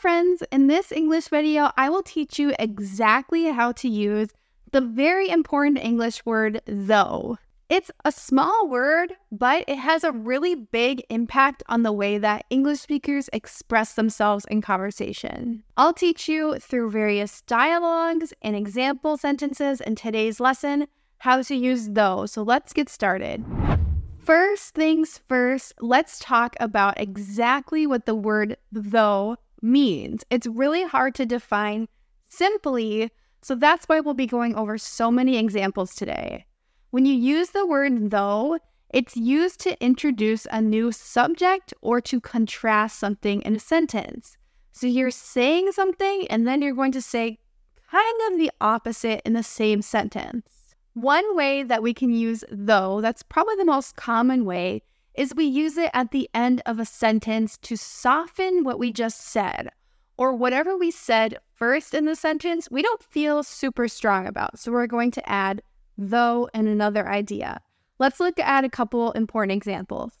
friends, in this English video, I will teach you exactly how to use the very important English word though. It's a small word, but it has a really big impact on the way that English speakers express themselves in conversation. I'll teach you through various dialogues and example sentences in today's lesson how to use though. So let's get started. First things first, let's talk about exactly what the word though means. It's really hard to define simply, so that's why we'll be going over so many examples today. When you use the word though, it's used to introduce a new subject or to contrast something in a sentence. So you're saying something and then you're going to say kind of the opposite in the same sentence. One way that we can use though, that's probably the most common way, is we use it at the end of a sentence to soften what we just said or whatever we said first in the sentence, we don't feel super strong about. So we're going to add though and another idea. Let's look at a couple important examples.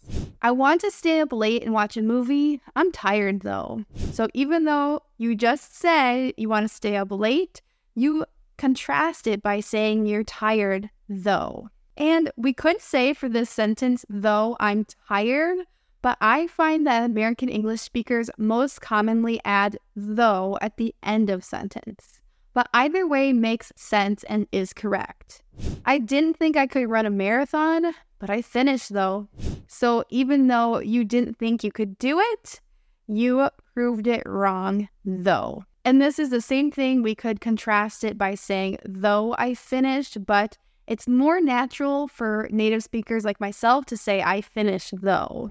I want to stay up late and watch a movie. I'm tired though. So even though you just said you want to stay up late, you contrast it by saying you're tired though. And we could say for this sentence, though I'm tired, but I find that American English speakers most commonly add though at the end of sentence. But either way makes sense and is correct. I didn't think I could run a marathon, but I finished though. So even though you didn't think you could do it, you proved it wrong though. And this is the same thing we could contrast it by saying, though I finished, but it's more natural for native speakers like myself to say, I finished though.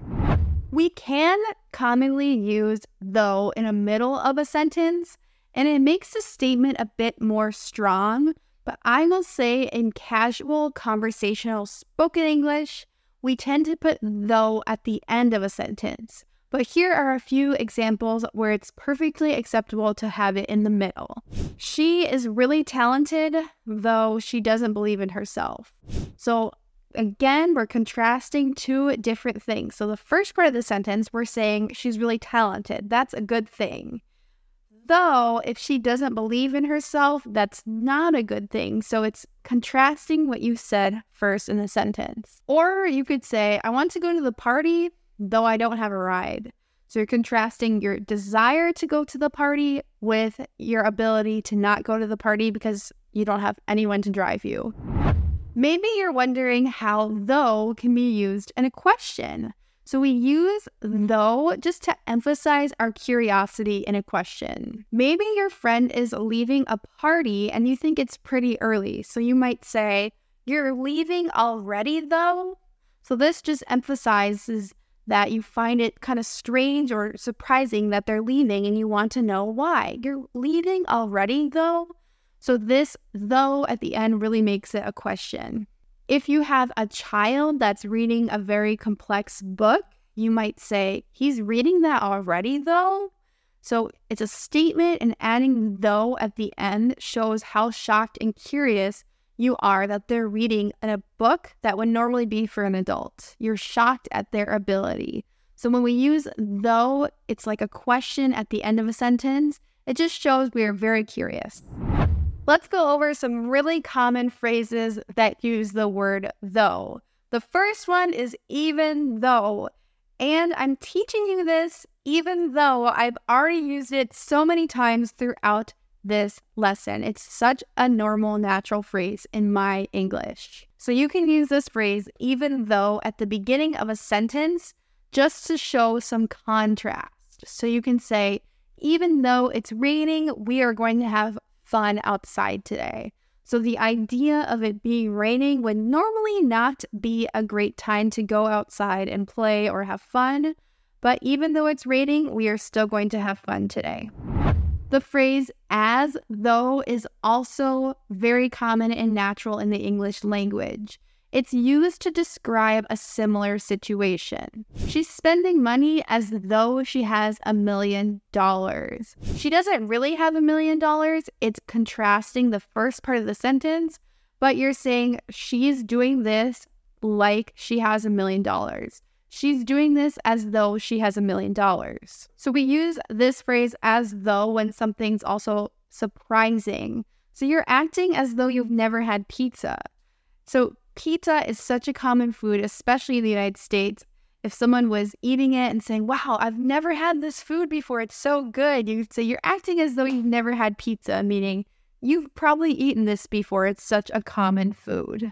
We can commonly use though in the middle of a sentence, and it makes the statement a bit more strong. But I will say in casual conversational spoken English, we tend to put though at the end of a sentence. But here are a few examples where it's perfectly acceptable to have it in the middle. She is really talented, though she doesn't believe in herself. So again, we're contrasting two different things. So the first part of the sentence, we're saying she's really talented. That's a good thing. Though, if she doesn't believe in herself, that's not a good thing. So it's contrasting what you said first in the sentence. Or you could say, I want to go to the party, though I don't have a ride. So you're contrasting your desire to go to the party with your ability to not go to the party because you don't have anyone to drive you. Maybe you're wondering how though can be used in a question. So we use though just to emphasize our curiosity in a question. Maybe your friend is leaving a party and you think it's pretty early. So you might say, You're leaving already though? So this just emphasizes that you find it kind of strange or surprising that they're leaving and you want to know why. You're leaving already, though? So, this though at the end really makes it a question. If you have a child that's reading a very complex book, you might say, He's reading that already, though? So, it's a statement, and adding though at the end shows how shocked and curious you are that they're reading in a book that would normally be for an adult. You're shocked at their ability. So when we use though, it's like a question at the end of a sentence. It just shows we are very curious. Let's go over some really common phrases that use the word though. The first one is even though. And I'm teaching you this even though I've already used it so many times throughout this lesson. It's such a normal, natural phrase in my English. So you can use this phrase even though at the beginning of a sentence just to show some contrast. So you can say, even though it's raining, we are going to have fun outside today. So the idea of it being raining would normally not be a great time to go outside and play or have fun. But even though it's raining, we are still going to have fun today. The phrase as though is also very common and natural in the English language. It's used to describe a similar situation. She's spending money as though she has a million dollars. She doesn't really have a million dollars. It's contrasting the first part of the sentence, but you're saying she's doing this like she has a million dollars. She's doing this as though she has a million dollars. So we use this phrase as though when something's also surprising. So you're acting as though you've never had pizza. So pizza is such a common food, especially in the United States. If someone was eating it and saying, Wow, I've never had this food before, it's so good, you'd say you're acting as though you've never had pizza, meaning you've probably eaten this before. It's such a common food.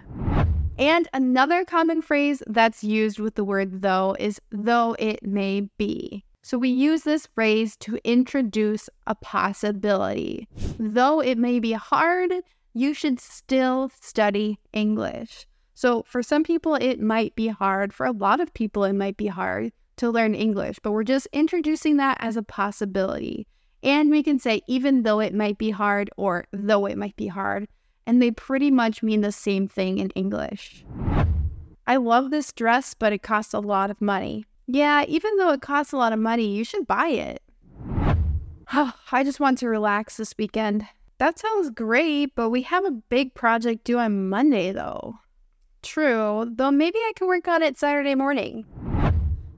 And another common phrase that's used with the word though is though it may be. So we use this phrase to introduce a possibility. Though it may be hard, you should still study English. So for some people, it might be hard. For a lot of people, it might be hard to learn English, but we're just introducing that as a possibility. And we can say, even though it might be hard or though it might be hard, and they pretty much mean the same thing in English. I love this dress, but it costs a lot of money. Yeah, even though it costs a lot of money, you should buy it. I just want to relax this weekend. That sounds great, but we have a big project due on Monday, though. True, though maybe I can work on it Saturday morning.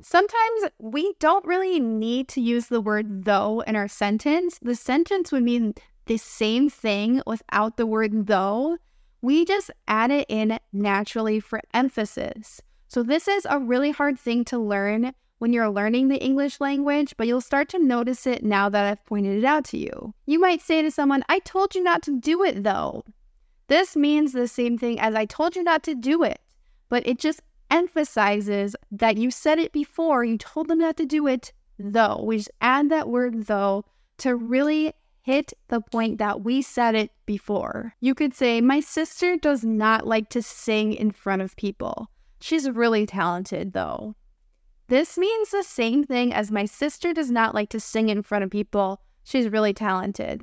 Sometimes we don't really need to use the word though in our sentence. The sentence would mean the same thing without the word though, we just add it in naturally for emphasis. So, this is a really hard thing to learn when you're learning the English language, but you'll start to notice it now that I've pointed it out to you. You might say to someone, I told you not to do it though. This means the same thing as I told you not to do it, but it just emphasizes that you said it before, you told them not to do it though. We just add that word though to really hit the point that we said it before. You could say, My sister does not like to sing in front of people. She's really talented, though. This means the same thing as my sister does not like to sing in front of people. She's really talented.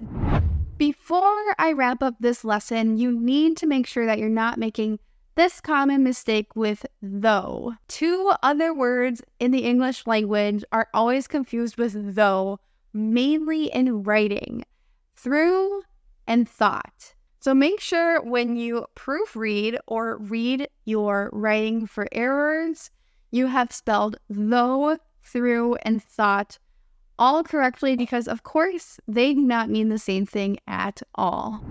Before I wrap up this lesson, you need to make sure that you're not making this common mistake with though. Two other words in the English language are always confused with though, mainly in writing through and thought. So make sure when you proofread or read your writing for errors, you have spelled though, through, and thought all correctly because, of course, they do not mean the same thing at all.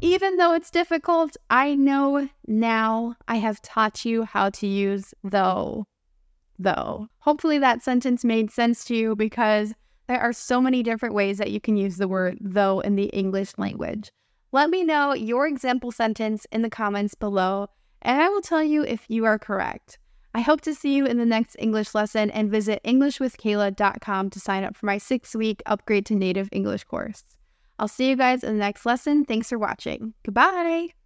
Even though it's difficult, I know now I have taught you how to use though. Though. Hopefully that sentence made sense to you because there are so many different ways that you can use the word though in the English language. Let me know your example sentence in the comments below, and I will tell you if you are correct. I hope to see you in the next English lesson and visit EnglishWithKayla.com to sign up for my six week upgrade to native English course. I'll see you guys in the next lesson. Thanks for watching. Goodbye.